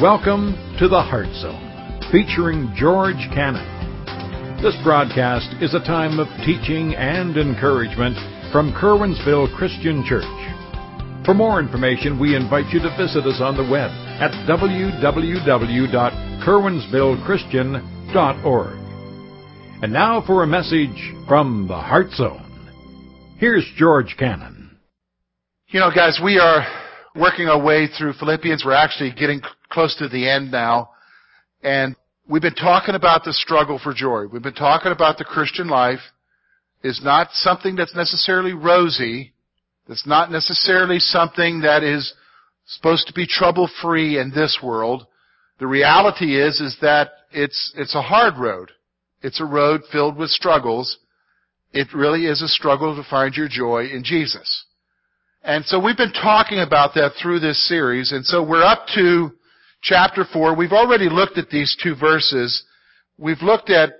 Welcome to the Heart Zone, featuring George Cannon. This broadcast is a time of teaching and encouragement from Curwensville Christian Church. For more information, we invite you to visit us on the web at www.curwensvillechristian.org. And now for a message from the Heart Zone. Here's George Cannon. You know, guys, we are working our way through Philippians. We're actually getting close to the end now. And we've been talking about the struggle for joy. We've been talking about the Christian life is not something that's necessarily rosy. It's not necessarily something that is supposed to be trouble free in this world. The reality is, is that it's, it's a hard road. It's a road filled with struggles. It really is a struggle to find your joy in Jesus. And so we've been talking about that through this series. And so we're up to chapter 4. We've already looked at these two verses. We've looked at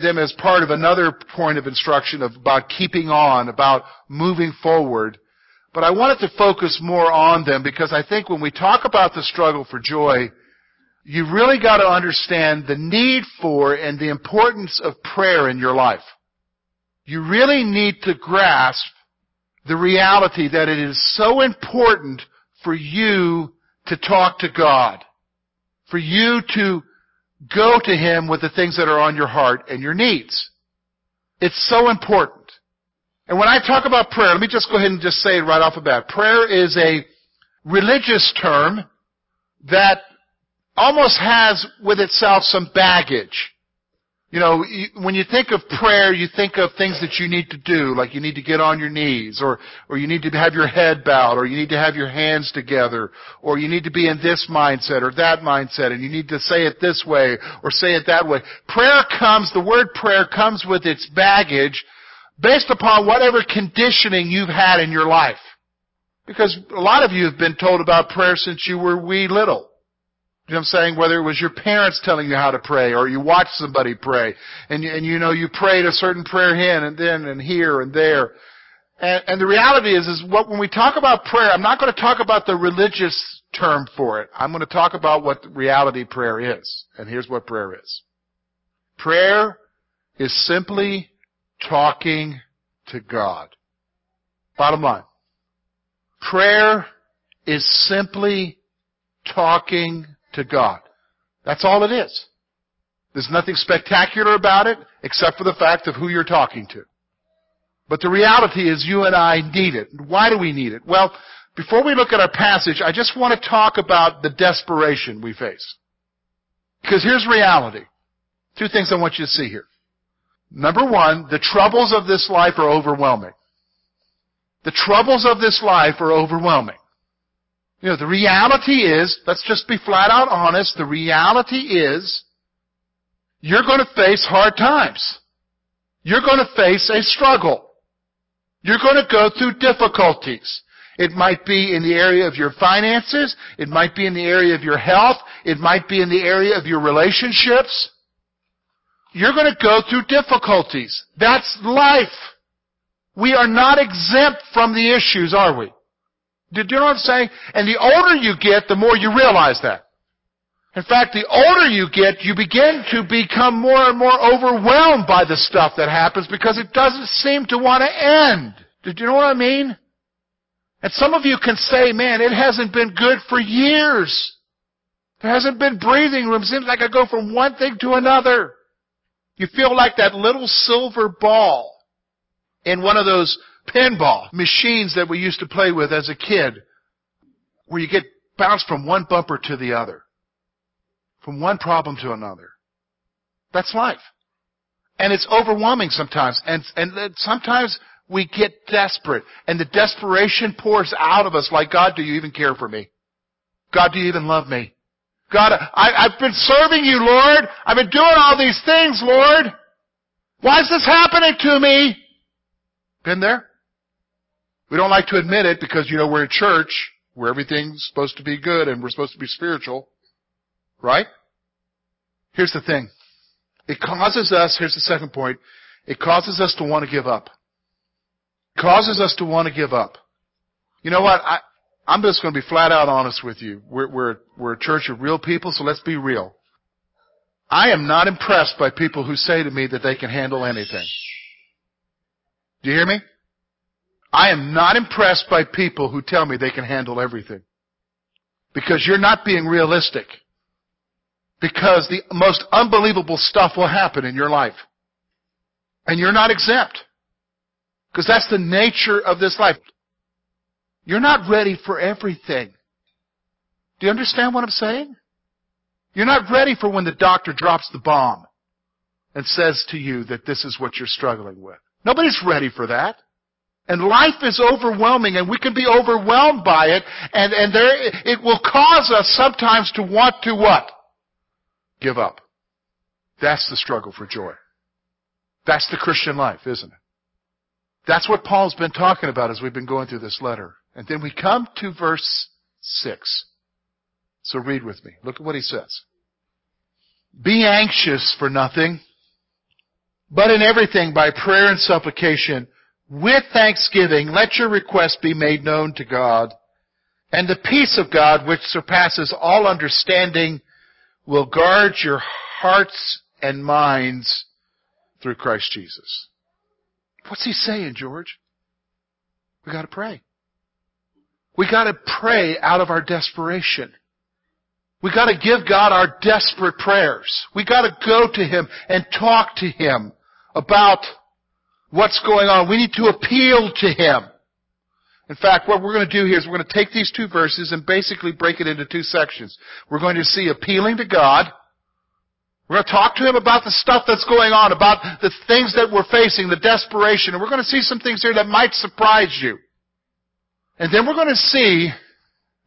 them as part of another point of instruction of, about keeping on, about moving forward. But I wanted to focus more on them because I think when we talk about the struggle for joy, you really got to understand the need for and the importance of prayer in your life. You really need to grasp the reality that it is so important for you to talk to God, for you to go to Him with the things that are on your heart and your needs. It's so important. And when I talk about prayer, let me just go ahead and just say it right off the bat. Prayer is a religious term that almost has with itself some baggage. You know, when you think of prayer, you think of things that you need to do, like you need to get on your knees, or, or you need to have your head bowed, or you need to have your hands together, or you need to be in this mindset or that mindset, and you need to say it this way, or say it that way. Prayer comes, the word prayer comes with its baggage based upon whatever conditioning you've had in your life. Because a lot of you have been told about prayer since you were wee little. You know what I'm saying? Whether it was your parents telling you how to pray or you watched somebody pray and you, and you know you prayed a certain prayer here and then and here and there. And, and the reality is, is what, when we talk about prayer, I'm not going to talk about the religious term for it. I'm going to talk about what reality prayer is. And here's what prayer is. Prayer is simply talking to God. Bottom line. Prayer is simply talking to God. That's all it is. There's nothing spectacular about it except for the fact of who you're talking to. But the reality is you and I need it. Why do we need it? Well, before we look at our passage, I just want to talk about the desperation we face. Because here's reality. Two things I want you to see here. Number one, the troubles of this life are overwhelming. The troubles of this life are overwhelming. You know, the reality is, let's just be flat out honest, the reality is, you're going to face hard times. You're going to face a struggle. You're going to go through difficulties. It might be in the area of your finances. It might be in the area of your health. It might be in the area of your relationships. You're going to go through difficulties. That's life. We are not exempt from the issues, are we? Do you know what I'm saying? And the older you get, the more you realize that. In fact, the older you get, you begin to become more and more overwhelmed by the stuff that happens because it doesn't seem to want to end. Did you know what I mean? And some of you can say, man, it hasn't been good for years. There hasn't been breathing room. Seems like I go from one thing to another. You feel like that little silver ball in one of those pinball machines that we used to play with as a kid, where you get bounced from one bumper to the other, from one problem to another. That's life. And it's overwhelming sometimes. And, and sometimes we get desperate. And the desperation pours out of us like, God, do you even care for me? God, do you even love me? God, I, I've been serving you, Lord. I've been doing all these things, Lord. Why is this happening to me? Been there? We don't like to admit it because, you know, we're in church where everything's supposed to be good and we're supposed to be spiritual. Right? Here's the thing. It causes us, here's the second point, it causes us to want to give up. It causes us to want to give up. You know what? I, I'm just going to be flat out honest with you. We're, we're, we're a church of real people, so let's be real. I am not impressed by people who say to me that they can handle anything. Do you hear me? I am not impressed by people who tell me they can handle everything. Because you're not being realistic. Because the most unbelievable stuff will happen in your life. And you're not exempt. Because that's the nature of this life. You're not ready for everything. Do you understand what I'm saying? You're not ready for when the doctor drops the bomb and says to you that this is what you're struggling with. Nobody's ready for that. And life is overwhelming and we can be overwhelmed by it and, and there, it will cause us sometimes to want to what? Give up. That's the struggle for joy. That's the Christian life, isn't it? That's what Paul's been talking about as we've been going through this letter. And then we come to verse 6. So read with me. Look at what he says. Be anxious for nothing, but in everything by prayer and supplication, with thanksgiving, let your requests be made known to God, and the peace of God, which surpasses all understanding, will guard your hearts and minds through Christ Jesus. What's he saying, George? We gotta pray. We gotta pray out of our desperation. We gotta give God our desperate prayers. We gotta go to Him and talk to Him about what's going on. We need to appeal to Him. In fact, what we're going to do here is we're going to take these two verses and basically break it into two sections. We're going to see appealing to God. We're going to talk to Him about the stuff that's going on, about the things that we're facing, the desperation, and we're going to see some things here that might surprise you. And then we're going to see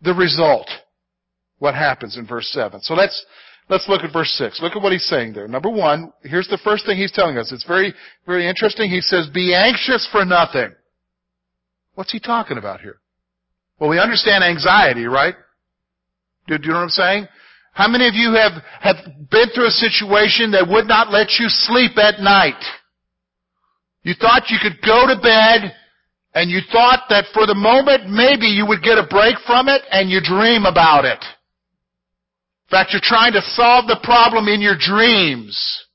the result. What happens in verse 7. So let's, let's look at verse 6. Look at what he's saying there. Number one, here's the first thing he's telling us. It's very, very interesting. He says, be anxious for nothing. What's he talking about here? Well, we understand anxiety, right? Do, do you know what I'm saying? How many of you have, have been through a situation that would not let you sleep at night? You thought you could go to bed and you thought that for the moment maybe you would get a break from it and you dream about it. In fact, you're trying to solve the problem in your dreams.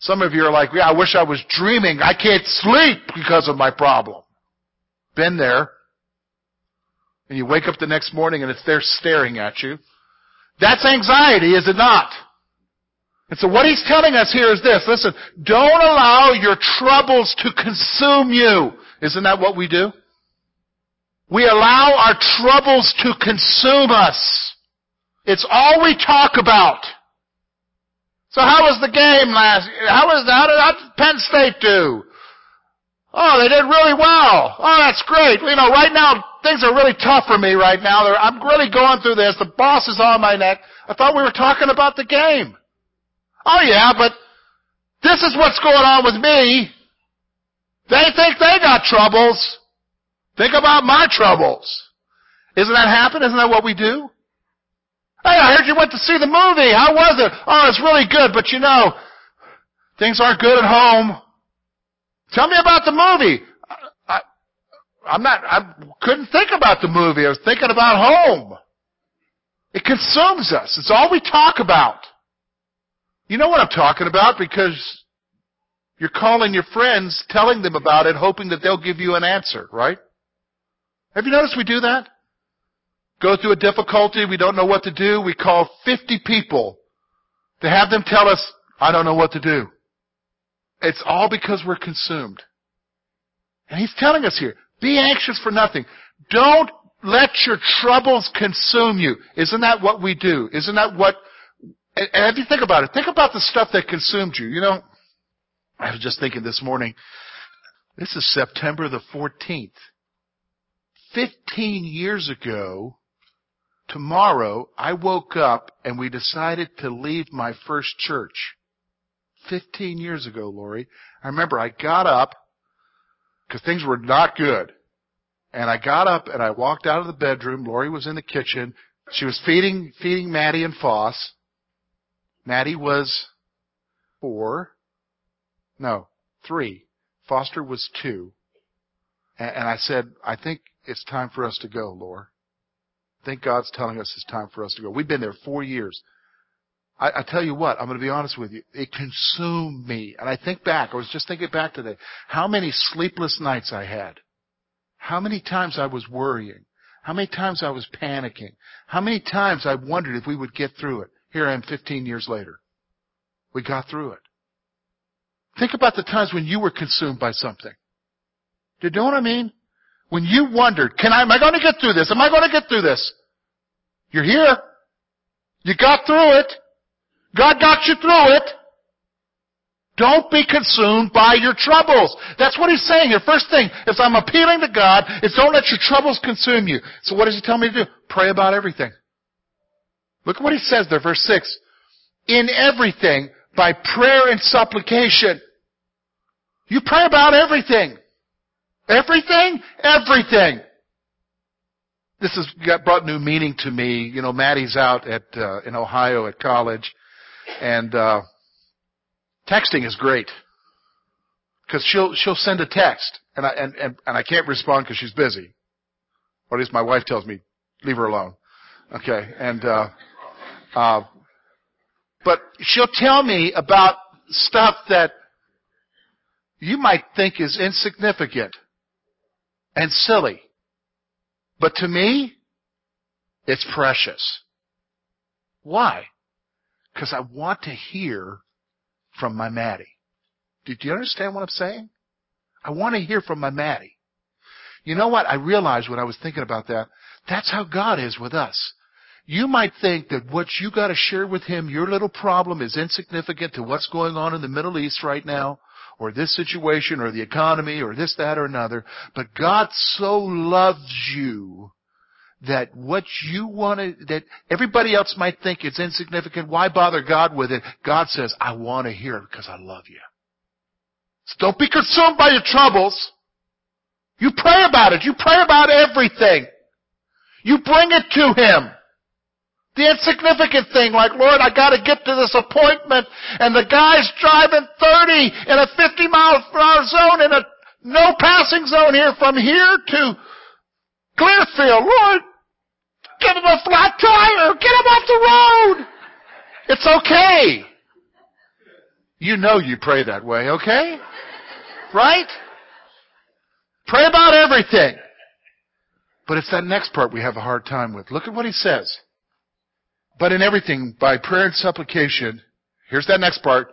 Some of you are like, yeah, I wish I was dreaming. I can't sleep because of my problem. Been there. And you wake up the next morning and it's there staring at you. That's anxiety, is it not? And so what he's telling us here is this. Listen, don't allow your troubles to consume you. Isn't that what we do? We allow our troubles to consume us. It's all we talk about. So how was the game last, how was, how did, how did Penn State do? Oh, they did really well. Oh, that's great. You know, right now, things are really tough for me right now. They're, I'm really going through this. The boss is on my neck. I thought we were talking about the game. Oh yeah, but this is what's going on with me. They think they got troubles. Think about my troubles. Isn't that happen? Isn't that what we do? Hey, I heard you went to see the movie. How was it? Oh, it's really good, but you know, things aren't good at home. Tell me about the movie. I, I'm not, I couldn't think about the movie. I was thinking about home. It consumes us. It's all we talk about. You know what I'm talking about because you're calling your friends, telling them about it, hoping that they'll give you an answer, right? Have you noticed we do that? Go through a difficulty, we don't know what to do, we call 50 people to have them tell us, I don't know what to do. It's all because we're consumed. And he's telling us here, be anxious for nothing. Don't let your troubles consume you. Isn't that what we do? Isn't that what, and if you think about it, think about the stuff that consumed you. You know, I was just thinking this morning, this is September the 14th. 15 years ago, tomorrow, I woke up and we decided to leave my first church. 15 years ago, Lori. I remember I got up because things were not good. And I got up and I walked out of the bedroom. Lori was in the kitchen. She was feeding, feeding Maddie and Foss. Maddie was four. No, three. Foster was two. And, and I said, I think it's time for us to go, Lori. Think God's telling us it's time for us to go. We've been there four years. I, I tell you what, I'm going to be honest with you. It consumed me. And I think back, I was just thinking back today, how many sleepless nights I had. How many times I was worrying. How many times I was panicking. How many times I wondered if we would get through it. Here I am 15 years later. We got through it. Think about the times when you were consumed by something. Do you know what I mean? When you wondered, can I, am I going to get through this? Am I going to get through this? You're here. You got through it. God got you through it. Don't be consumed by your troubles. That's what he's saying here. First thing, if I'm appealing to God, is don't let your troubles consume you. So what does he tell me to do? Pray about everything. Look at what he says there, verse 6. In everything, by prayer and supplication. You pray about everything. Everything? Everything. This has got, brought new meaning to me. You know, Maddie's out at, uh, in Ohio at college and, uh, texting is great. Cause she'll, she'll send a text and I, and, and, and I can't respond cause she's busy. Or at least my wife tells me, leave her alone. Okay. And, uh, uh, but she'll tell me about stuff that you might think is insignificant and silly. But to me, it's precious. Why? Because I want to hear from my Maddie. Do, you understand what I'm saying? I want to hear from my Maddie. You know what? I realized when I was thinking about that, that's how God is with us. You might think that what you got to share with Him, your little problem is insignificant to what's going on in the Middle East right now, or this situation, or the economy, or this, that, or another. But God so loves you that what you want to, that everybody else might think it's insignificant. Why bother God with it? God says, I want to hear it because I love you. So don't be consumed by your troubles. You pray about it. You pray about everything. You bring it to Him. The insignificant thing, like, Lord, I gotta get to this appointment, and the guy's driving 30 in a 50 mile per hour zone in a no passing zone here from here to Clearfield. Lord, Give him a flat tire. Get him off the road. It's okay. You know you pray that way, okay? Right? Pray about everything. But it's that next part we have a hard time with. Look at what he says. But in everything, by prayer and supplication, here's that next part.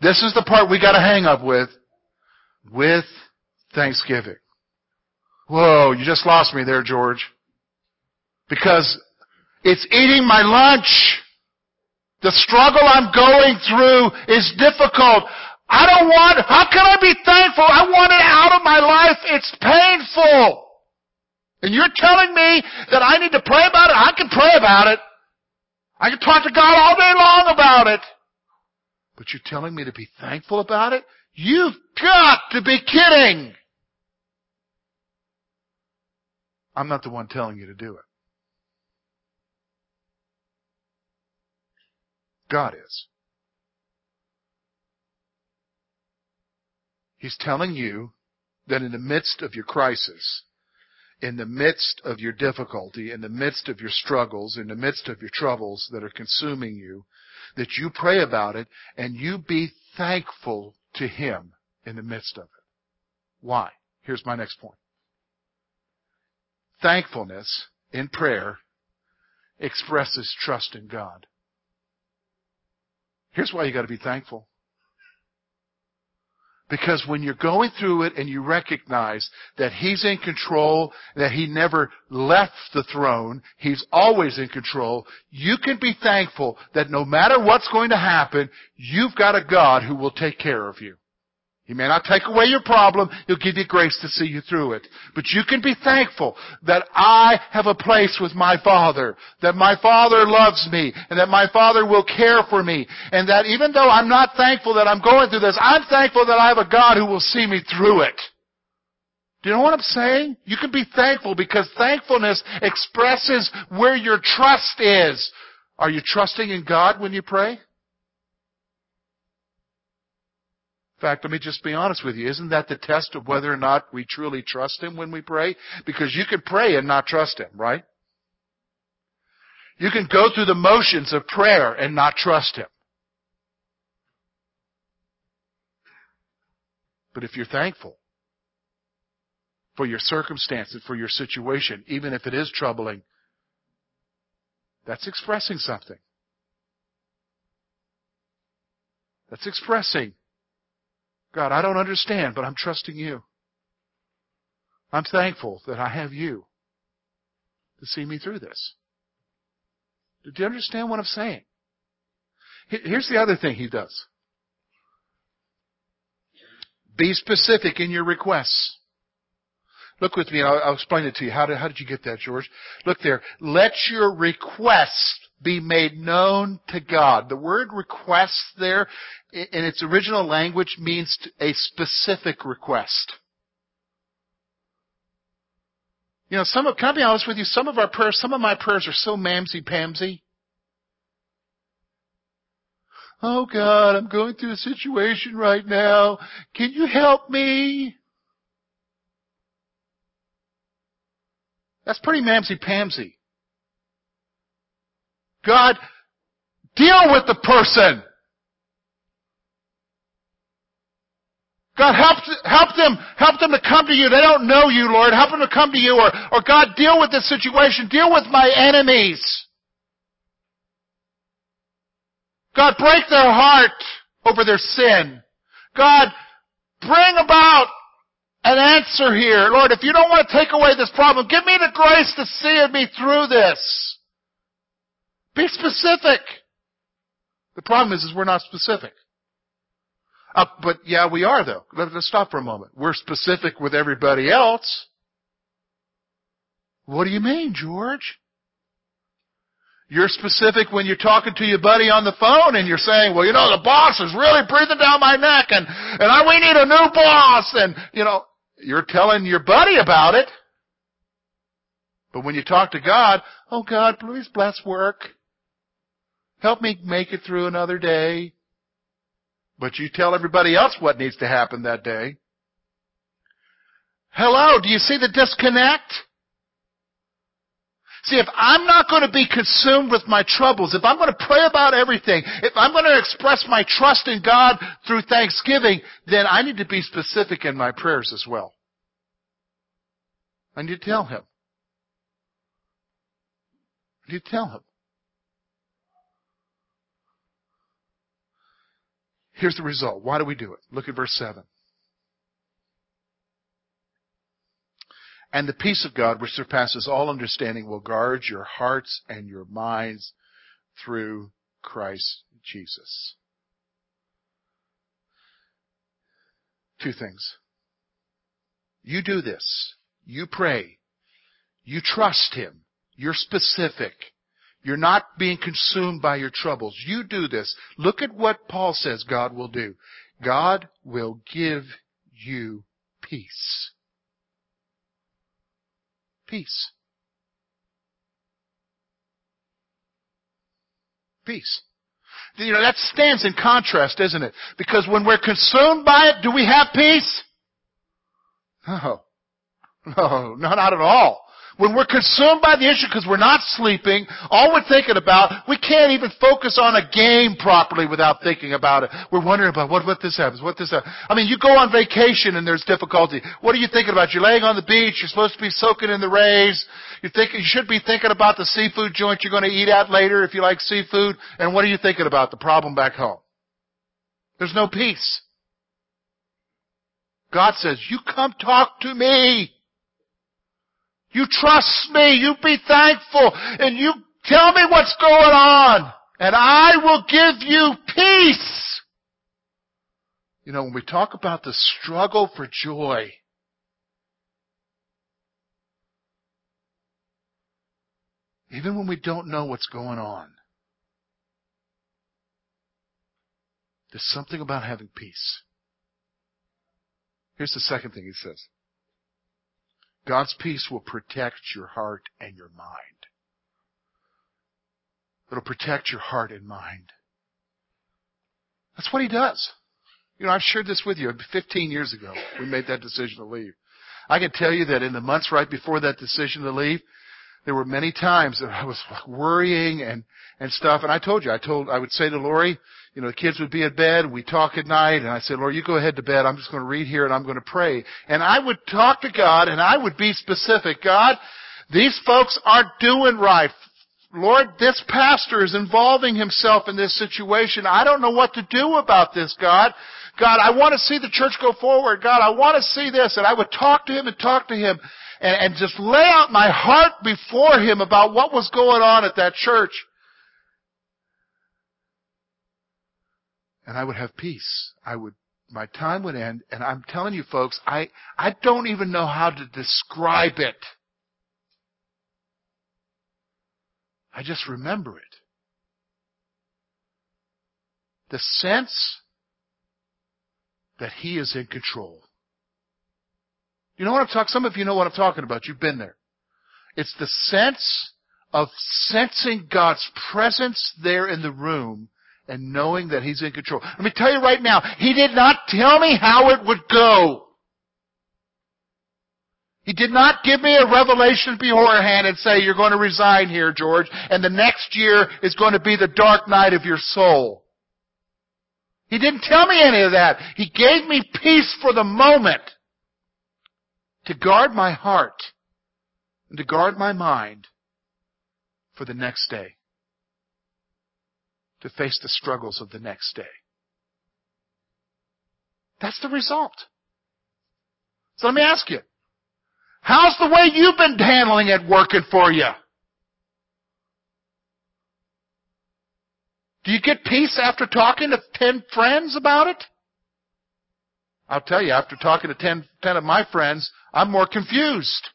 This is the part we gotta hang up with. With thanksgiving. Whoa, you just lost me there, George. Because it's eating my lunch. The struggle I'm going through is difficult. I don't want, how can I be thankful? I want it out of my life. It's painful. And you're telling me that I need to pray about it? I can pray about it. I can talk to God all day long about it. But you're telling me to be thankful about it? You've got to be kidding. I'm not the one telling you to do it. God is. He's telling you that in the midst of your crisis, in the midst of your difficulty, in the midst of your struggles, in the midst of your troubles that are consuming you, that you pray about it and you be thankful to Him in the midst of it. Why? Here's my next point. Thankfulness in prayer expresses trust in God. Here's why you gotta be thankful. Because when you're going through it and you recognize that He's in control, that He never left the throne, He's always in control, you can be thankful that no matter what's going to happen, you've got a God who will take care of you. He may not take away your problem, He'll give you grace to see you through it. But you can be thankful that I have a place with my Father, that my Father loves me, and that my Father will care for me, and that even though I'm not thankful that I'm going through this, I'm thankful that I have a God who will see me through it. Do you know what I'm saying? You can be thankful because thankfulness expresses where your trust is. Are you trusting in God when you pray? Fact, let me just be honest with you. Isn't that the test of whether or not we truly trust Him when we pray? Because you can pray and not trust Him, right? You can go through the motions of prayer and not trust Him. But if you're thankful for your circumstances, for your situation, even if it is troubling, that's expressing something. That's expressing, God, I don't understand, but I'm trusting you. I'm thankful that I have you to see me through this. Do you understand what I'm saying? Here's the other thing he does. Be specific in your requests. Look with me, I'll, I'll explain it to you. How did, how did you get that, George? Look there. Let your requests be made known to God. The word request there, in its original language, means a specific request. You know, some of, can I be honest with you? Some of our prayers, some of my prayers are so mamsy-pamsy. Oh God, I'm going through a situation right now. Can you help me? That's pretty mamsy-pamsy. God, deal with the person. God, help, help them, help them to come to you. They don't know you, Lord. Help them to come to you. Or, or God, deal with this situation. Deal with my enemies. God, break their heart over their sin. God, bring about an answer here. Lord, if you don't want to take away this problem, give me the grace to see me through this. Be specific. The problem is, is we're not specific. Uh, but yeah, we are though. Let, us stop for a moment. We're specific with everybody else. What do you mean, George? You're specific when you're talking to your buddy on the phone and you're saying, well, you know, the boss is really breathing down my neck and, and I, we need a new boss and, you know, you're telling your buddy about it. But when you talk to God, oh God, please bless work. Help me make it through another day. But you tell everybody else what needs to happen that day. Hello, do you see the disconnect? See, if I'm not going to be consumed with my troubles, if I'm going to pray about everything, if I'm going to express my trust in God through thanksgiving, then I need to be specific in my prayers as well. I need to tell Him. I need to tell Him. Here's the result. Why do we do it? Look at verse 7. And the peace of God, which surpasses all understanding, will guard your hearts and your minds through Christ Jesus. Two things. You do this. You pray. You trust Him. You're specific. You're not being consumed by your troubles. You do this. Look at what Paul says God will do. God will give you peace. Peace. Peace. You know, that stands in contrast, isn't it? Because when we're consumed by it, do we have peace? No. No, not at all. When we're consumed by the issue because we're not sleeping, all we're thinking about, we can't even focus on a game properly without thinking about it. We're wondering about what, what this happens, what this happens. I mean, you go on vacation and there's difficulty. What are you thinking about? You're laying on the beach, you're supposed to be soaking in the rays. You're thinking, you should be thinking about the seafood joint you're going to eat at later if you like seafood. And what are you thinking about? The problem back home. There's no peace. God says, you come talk to me. You trust me. You be thankful. And you tell me what's going on. And I will give you peace. You know, when we talk about the struggle for joy, even when we don't know what's going on, there's something about having peace. Here's the second thing he says. God's peace will protect your heart and your mind. It'll protect your heart and mind. That's what he does. You know, I've shared this with you. 15 years ago, we made that decision to leave. I can tell you that in the months right before that decision to leave, there were many times that I was worrying and, and stuff. And I told you, I told, I would say to Lori, you know, the kids would be in bed, we talk at night, and I said, Lord, you go ahead to bed, I'm just going to read here and I'm going to pray. And I would talk to God and I would be specific. God, these folks aren't doing right. Lord, this pastor is involving himself in this situation. I don't know what to do about this, God. God, I want to see the church go forward. God, I want to see this. And I would talk to him and talk to him and, and just lay out my heart before him about what was going on at that church. And I would have peace. I would, my time would end. And I'm telling you folks, I, I don't even know how to describe it. I just remember it. The sense that He is in control. You know what I'm talking, some of you know what I'm talking about. You've been there. It's the sense of sensing God's presence there in the room and knowing that He's in control. Let me tell you right now, He did not tell me how it would go. He did not give me a revelation beforehand and say, you're going to resign here, George, and the next year is going to be the dark night of your soul. He didn't tell me any of that. He gave me peace for the moment to guard my heart and to guard my mind for the next day, to face the struggles of the next day. That's the result. So let me ask you, how's the way you've been handling it working for you? Do you get peace after talking to ten friends about it? I'll tell you, after talking to ten, ten of my friends, I'm more confused.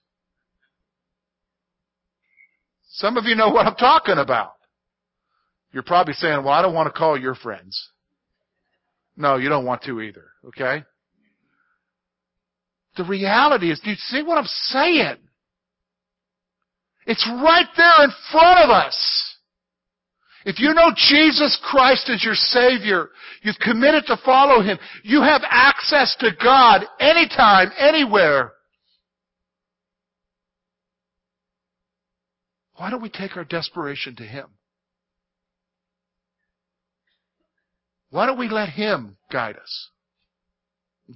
Some of you know what I'm talking about. You're probably saying, well, I don't want to call your friends. No, you don't want to either, okay? The reality is, do you see what I'm saying? It's right there in front of us. If you know Jesus Christ as your Savior, you've committed to follow Him, you have access to God anytime, anywhere. Why don't we take our desperation to Him? Why don't we let Him guide us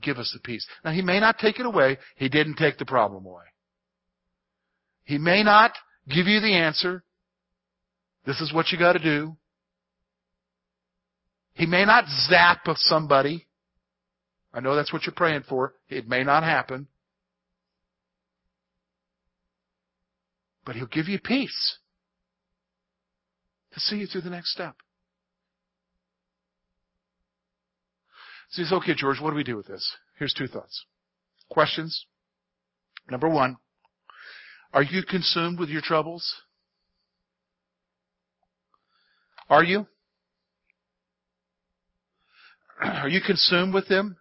give us the peace? Now, He may not take it away. He didn't take the problem away. He may not give you the answer. This is what you got to do. He may not zap somebody. I know that's what you're praying for. It may not happen. But he'll give you peace to see you through the next step. So he says, okay, George, what do we do with this? Here's two thoughts. Questions. Number one, are you consumed with your troubles? Are you? Are you consumed with them?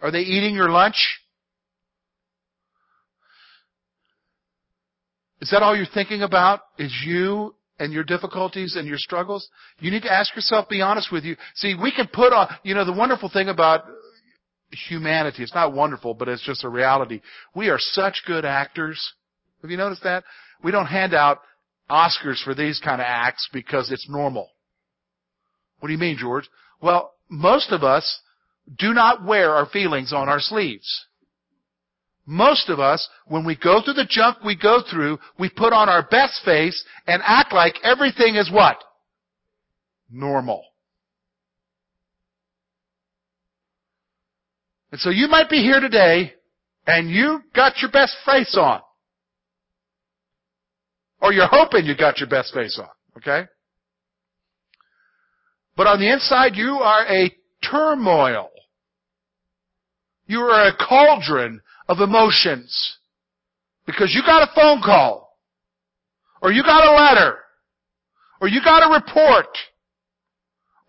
Are they eating your lunch? Is that all you're thinking about? Is you and your difficulties and your struggles? You need to ask yourself, be honest with you. See, we can put on, you know, the wonderful thing about humanity, it's not wonderful, but it's just a reality. We are such good actors. Have you noticed that? We don't hand out Oscars for these kind of acts because it's normal. What do you mean, George? Well, most of us do not wear our feelings on our sleeves. Most of us, when we go through the junk we go through, we put on our best face and act like everything is what? Normal. And so you might be here today and you got your best face on. Or you're hoping you got your best face on. Okay? But on the inside, you are a turmoil. You are a cauldron of emotions. Because you got a phone call. Or you got a letter. Or you got a report.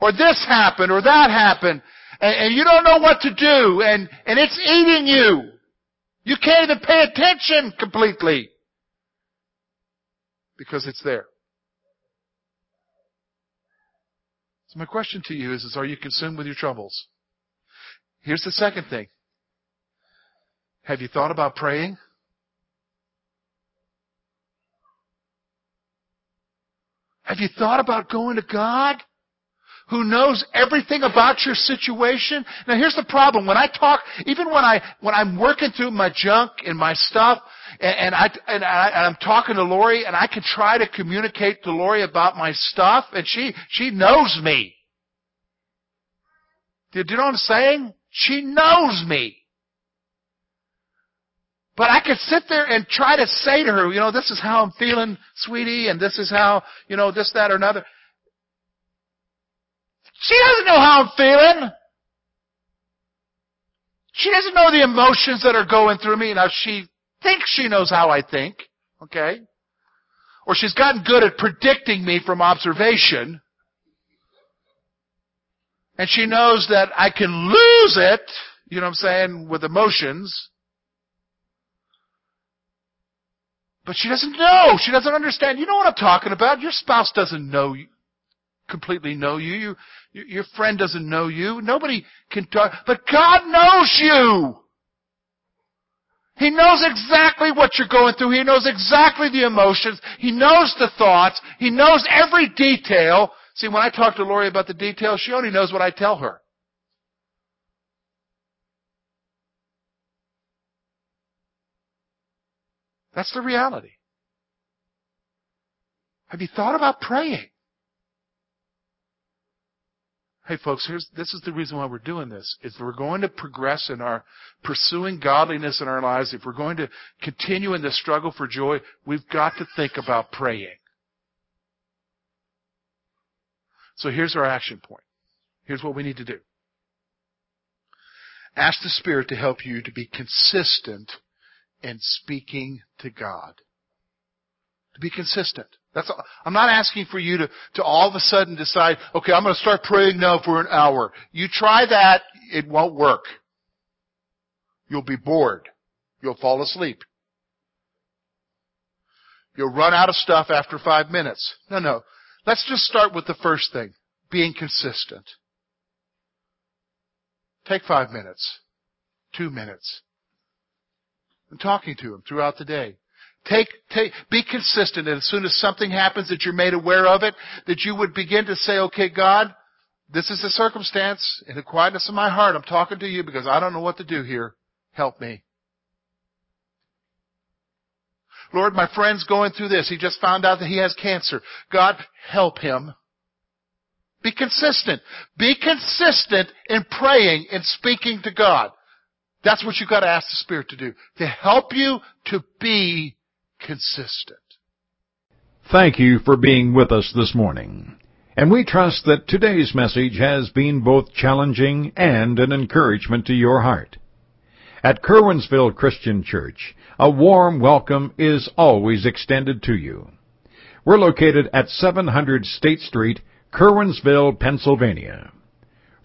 Or this happened or that happened. And, and you don't know what to do. And, and it's eating you. You can't even pay attention completely. Because it's there. So my question to you is, is are you consumed with your troubles? Here's the second thing. Have you thought about praying? Have you thought about going to God? Who knows everything about your situation? Now here's the problem. When I talk, even when I, when I'm working through my junk and my stuff, and, and I, and, I, and I'm talking to Lori, and I can try to communicate to Lori about my stuff, and she, she knows me. Do you know what I'm saying? She knows me. But I could sit there and try to say to her, you know, this is how I'm feeling, sweetie, and this is how, you know, this, that, or another. She doesn't know how I'm feeling. She doesn't know the emotions that are going through me. Now she thinks she knows how I think, okay? Or she's gotten good at predicting me from observation. And she knows that I can lose it, you know what I'm saying, with emotions. But she doesn't know. She doesn't understand. You know what I'm talking about. Your spouse doesn't know you, completely know you. you. Your friend doesn't know you. Nobody can talk. But God knows you. He knows exactly what you're going through. He knows exactly the emotions. He knows the thoughts. He knows every detail. See, when I talk to Lori about the details, she only knows what I tell her. That's the reality. Have you thought about praying? Hey folks, here's, this is the reason why we're doing this. If we're going to progress in our pursuing godliness in our lives, if we're going to continue in the struggle for joy, we've got to think about praying. So here's our action point. Here's what we need to do. Ask the Spirit to help you to be consistent and speaking to God. To be consistent. That's. I'm not asking for you to, to all of a sudden decide, okay, I'm going to start praying now for an hour. You try that, it won't work. You'll be bored. You'll fall asleep. You'll run out of stuff after five minutes. No, no. Let's just start with the first thing. Being consistent. Take five minutes. Two minutes and talking to him throughout the day. Take, take, be consistent, and as soon as something happens that you're made aware of it, that you would begin to say, okay, God, this is the circumstance. In the quietness of my heart, I'm talking to you because I don't know what to do here. Help me. Lord, my friend's going through this. He just found out that he has cancer. God, help him. Be consistent. Be consistent in praying and speaking to God. That's what you've got to ask the Spirit to do. To help you to be consistent. Thank you for being with us this morning. And we trust that today's message has been both challenging and an encouragement to your heart. At Curwensville Christian Church, a warm welcome is always extended to you. We're located at 700 State Street, Curwensville, Pennsylvania.